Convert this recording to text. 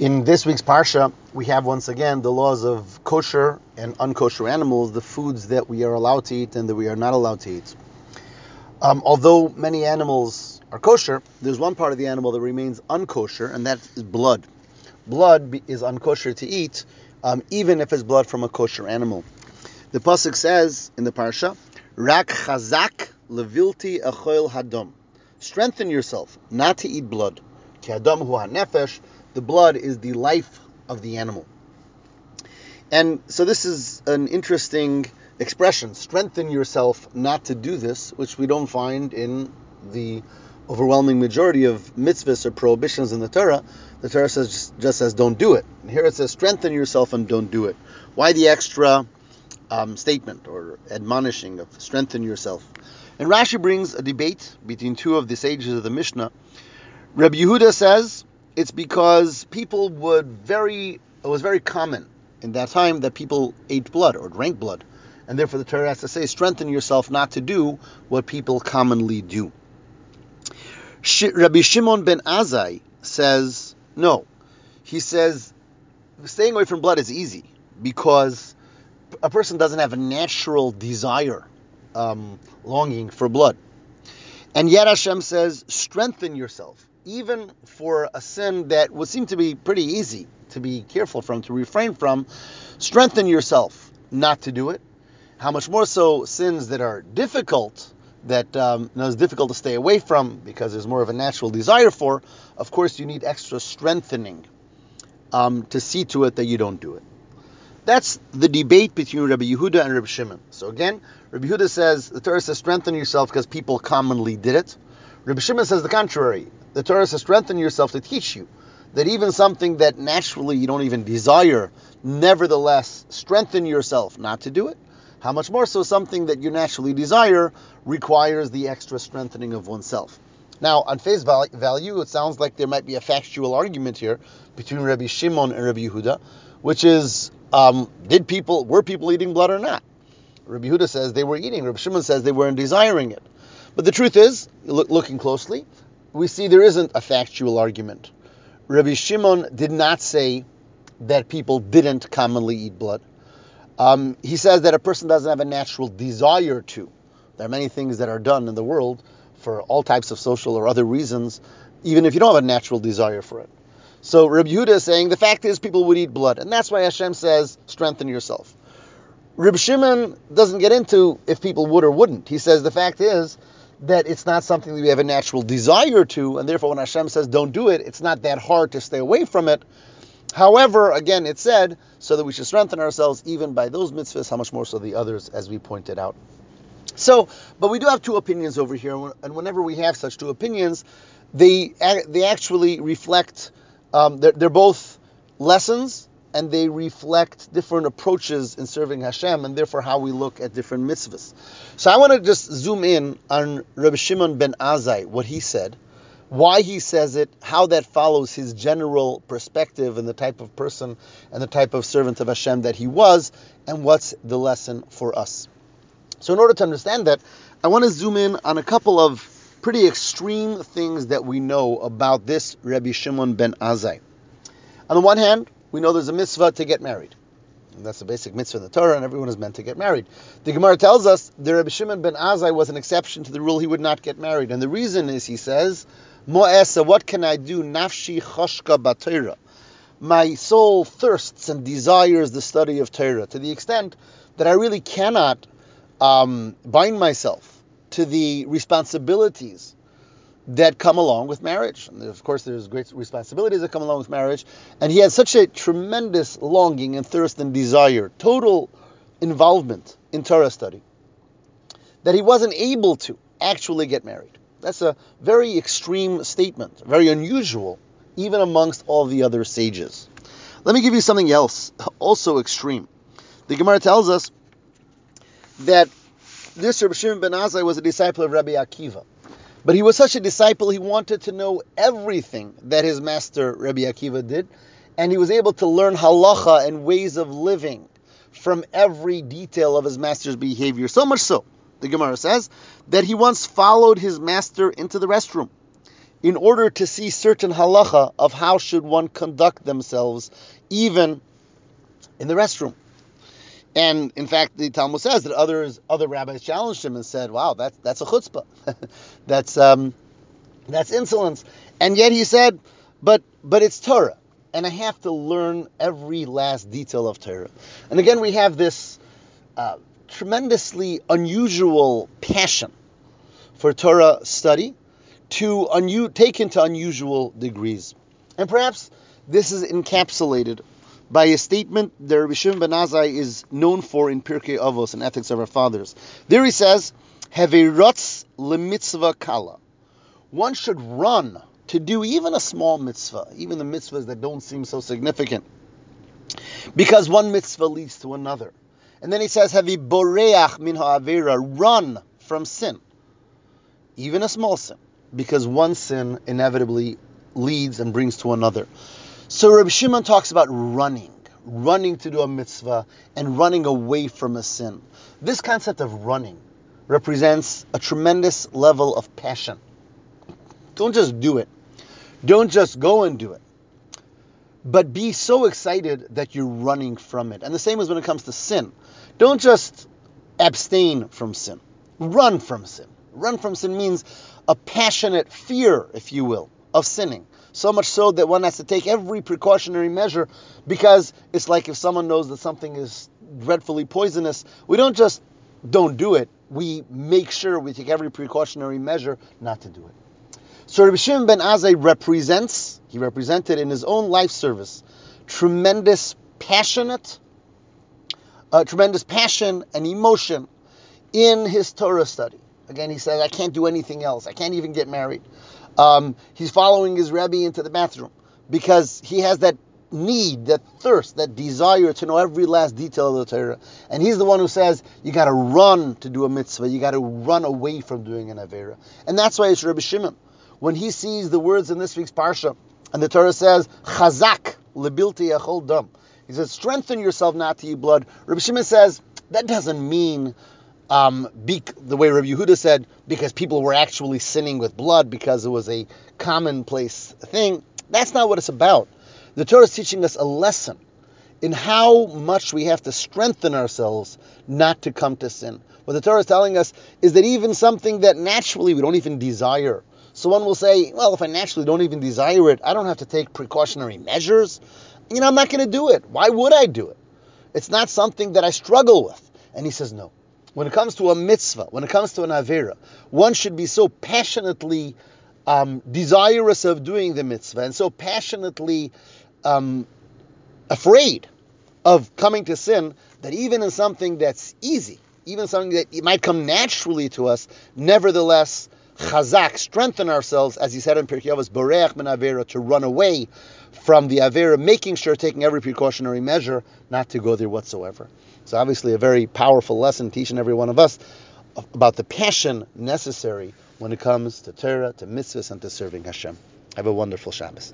In this week's Parsha, we have once again the laws of kosher and unkosher animals, the foods that we are allowed to eat and that we are not allowed to eat. Um, although many animals are kosher, there's one part of the animal that remains unkosher, and that is blood. Blood is unkosher to eat, um, even if it's blood from a kosher animal. The pasuk says in the parsha, "Rak chazak levilti achoil hadom." Strengthen yourself, not to eat blood. Ki hadom hu hanefesh the blood is the life of the animal. And so this is an interesting expression. Strengthen yourself not to do this, which we don't find in the overwhelming majority of mitzvahs or prohibitions in the Torah. The Torah says just, says don't do it. And here it says strengthen yourself and don't do it. Why the extra um, statement or admonishing of strengthen yourself? And Rashi brings a debate between two of the sages of the Mishnah. Rabbi Yehuda says it's because people would very it was very common in that time that people ate blood or drank blood, and therefore the Torah has to say strengthen yourself not to do what people commonly do. Rabbi Shimon ben Azai says no. He says staying away from blood is easy because a person doesn't have a natural desire, um, longing for blood. And yet Hashem says, strengthen yourself even for a sin that would seem to be pretty easy to be careful from, to refrain from, strengthen yourself not to do it. How much more so sins that are difficult, that um, is difficult to stay away from because there's more of a natural desire for. Of course, you need extra strengthening um, to see to it that you don't do it. That's the debate between Rabbi Yehuda and Rabbi Shimon. So again, Rabbi Yehuda says the Torah says strengthen yourself because people commonly did it. Rabbi Shimon says the contrary. The Torah says strengthen yourself to teach you that even something that naturally you don't even desire, nevertheless strengthen yourself not to do it. How much more so something that you naturally desire requires the extra strengthening of oneself. Now, on face value, it sounds like there might be a factual argument here between Rabbi Shimon and Rabbi Yehuda, which is, um, did people were people eating blood or not? Rabbi Yehuda says they were eating. Rabbi Shimon says they weren't desiring it. But the truth is, look, looking closely, we see there isn't a factual argument. Rabbi Shimon did not say that people didn't commonly eat blood. Um, he says that a person doesn't have a natural desire to. There are many things that are done in the world for all types of social or other reasons, even if you don't have a natural desire for it. So Rabbi Yehuda is saying the fact is people would eat blood, and that's why Hashem says strengthen yourself. Rabbi Shimon doesn't get into if people would or wouldn't. He says the fact is that it's not something that we have a natural desire to, and therefore when Hashem says don't do it, it's not that hard to stay away from it. However, again, it said so that we should strengthen ourselves even by those mitzvahs, how much more so the others, as we pointed out. So, but we do have two opinions over here, and whenever we have such two opinions, they they actually reflect. Um, they're, they're both lessons and they reflect different approaches in serving Hashem and therefore how we look at different mitzvahs. So I want to just zoom in on Rabbi Shimon ben Azai, what he said, why he says it, how that follows his general perspective and the type of person and the type of servant of Hashem that he was, and what's the lesson for us. So in order to understand that, I want to zoom in on a couple of pretty extreme things that we know about this Rabbi Shimon ben Azai. On the one hand, we know there's a mitzvah to get married. And that's the basic mitzvah in the Torah, and everyone is meant to get married. The Gemara tells us that Rabbi Shimon ben Azai was an exception to the rule he would not get married. And the reason is, he says, Mo'esa, what can I do? Nafshi choshka batira. My soul thirsts and desires the study of Torah to the extent that I really cannot um, bind myself to the responsibilities that come along with marriage. And of course, there's great responsibilities that come along with marriage. And he had such a tremendous longing and thirst and desire, total involvement in Torah study, that he wasn't able to actually get married. That's a very extreme statement, very unusual, even amongst all the other sages. Let me give you something else, also extreme. The Gemara tells us that this Rabbi Shimon ben Azai was a disciple of Rabbi Akiva. But he was such a disciple, he wanted to know everything that his master Rabbi Akiva did, and he was able to learn halacha and ways of living from every detail of his master's behavior. So much so, the Gemara says, that he once followed his master into the restroom. in order to see certain halacha of how should one conduct themselves, even in the restroom. And in fact, the Talmud says that others, other rabbis challenged him and said, "Wow, that's that's a chutzpah, that's um, that's insolence." And yet he said, "But but it's Torah, and I have to learn every last detail of Torah." And again, we have this uh, tremendously unusual passion for Torah study to unu- taken to unusual degrees, and perhaps this is encapsulated by a statement that Rabbi Shimon ben Azai is known for in Pirkei Avos and Ethics of Our Fathers. There he says, "Hevei rutz lemitzvah kala." One should run to do even a small mitzvah, even the mitzvahs that don't seem so significant, because one mitzvah leads to another. And then he says, "Hevei boreach min ha'avera." Run from sin, even a small sin, because one sin inevitably leads and brings to another. So Rabbi Shimon talks about running, running to do a mitzvah and running away from a sin. This concept of running represents a tremendous level of passion. Don't just do it. Don't just go and do it. But be so excited that you're running from it. And the same as when it comes to sin. Don't just abstain from sin. Run from sin. Run from sin means a passionate fear, if you will, of sinning. So much so that one has to take every precautionary measure because it's like if someone knows that something is dreadfully poisonous, we don't just don't do it. We make sure we take every precautionary measure not to do it. So Rabbi Shimon ben Azai represents, he represented in his own life service, tremendous passionate, uh, tremendous passion and emotion in his Torah study. Again, he says, I can't do anything else. I can't even get married. Um, he's following his Rebbe into the bathroom because he has that need, that thirst, that desire to know every last detail of the Torah. And he's the one who says, you got to run to do a mitzvah. You got to run away from doing an Avera. And that's why it's Rebbe Shimon. When he sees the words in this week's Parsha, and the Torah says, Chazak lebilti achol dam. He says, strengthen yourself not to eat blood. Rebbe Shimon says, that doesn't mean um, be, the way Rabbi Yehuda said, because people were actually sinning with blood because it was a commonplace thing. That's not what it's about. The Torah is teaching us a lesson in how much we have to strengthen ourselves not to come to sin. What the Torah is telling us is that even something that naturally we don't even desire. So one will say, well, if I naturally don't even desire it, I don't have to take precautionary measures. You know, I'm not going to do it. Why would I do it? It's not something that I struggle with. And he says, no. When it comes to a mitzvah, when it comes to an avera, one should be so passionately um, desirous of doing the mitzvah and so passionately um, afraid of coming to sin that even in something that's easy, even something that might come naturally to us, nevertheless, chazak, strengthen ourselves, as he said in Pirkei Avos, boreach min avera, to run away from the avera, making sure, taking every precautionary measure, not to go there whatsoever. So obviously a very powerful lesson teaching every one of us about the passion necessary when it comes to Torah, to mitzvahs, and to serving Hashem. Have a wonderful Shabbos.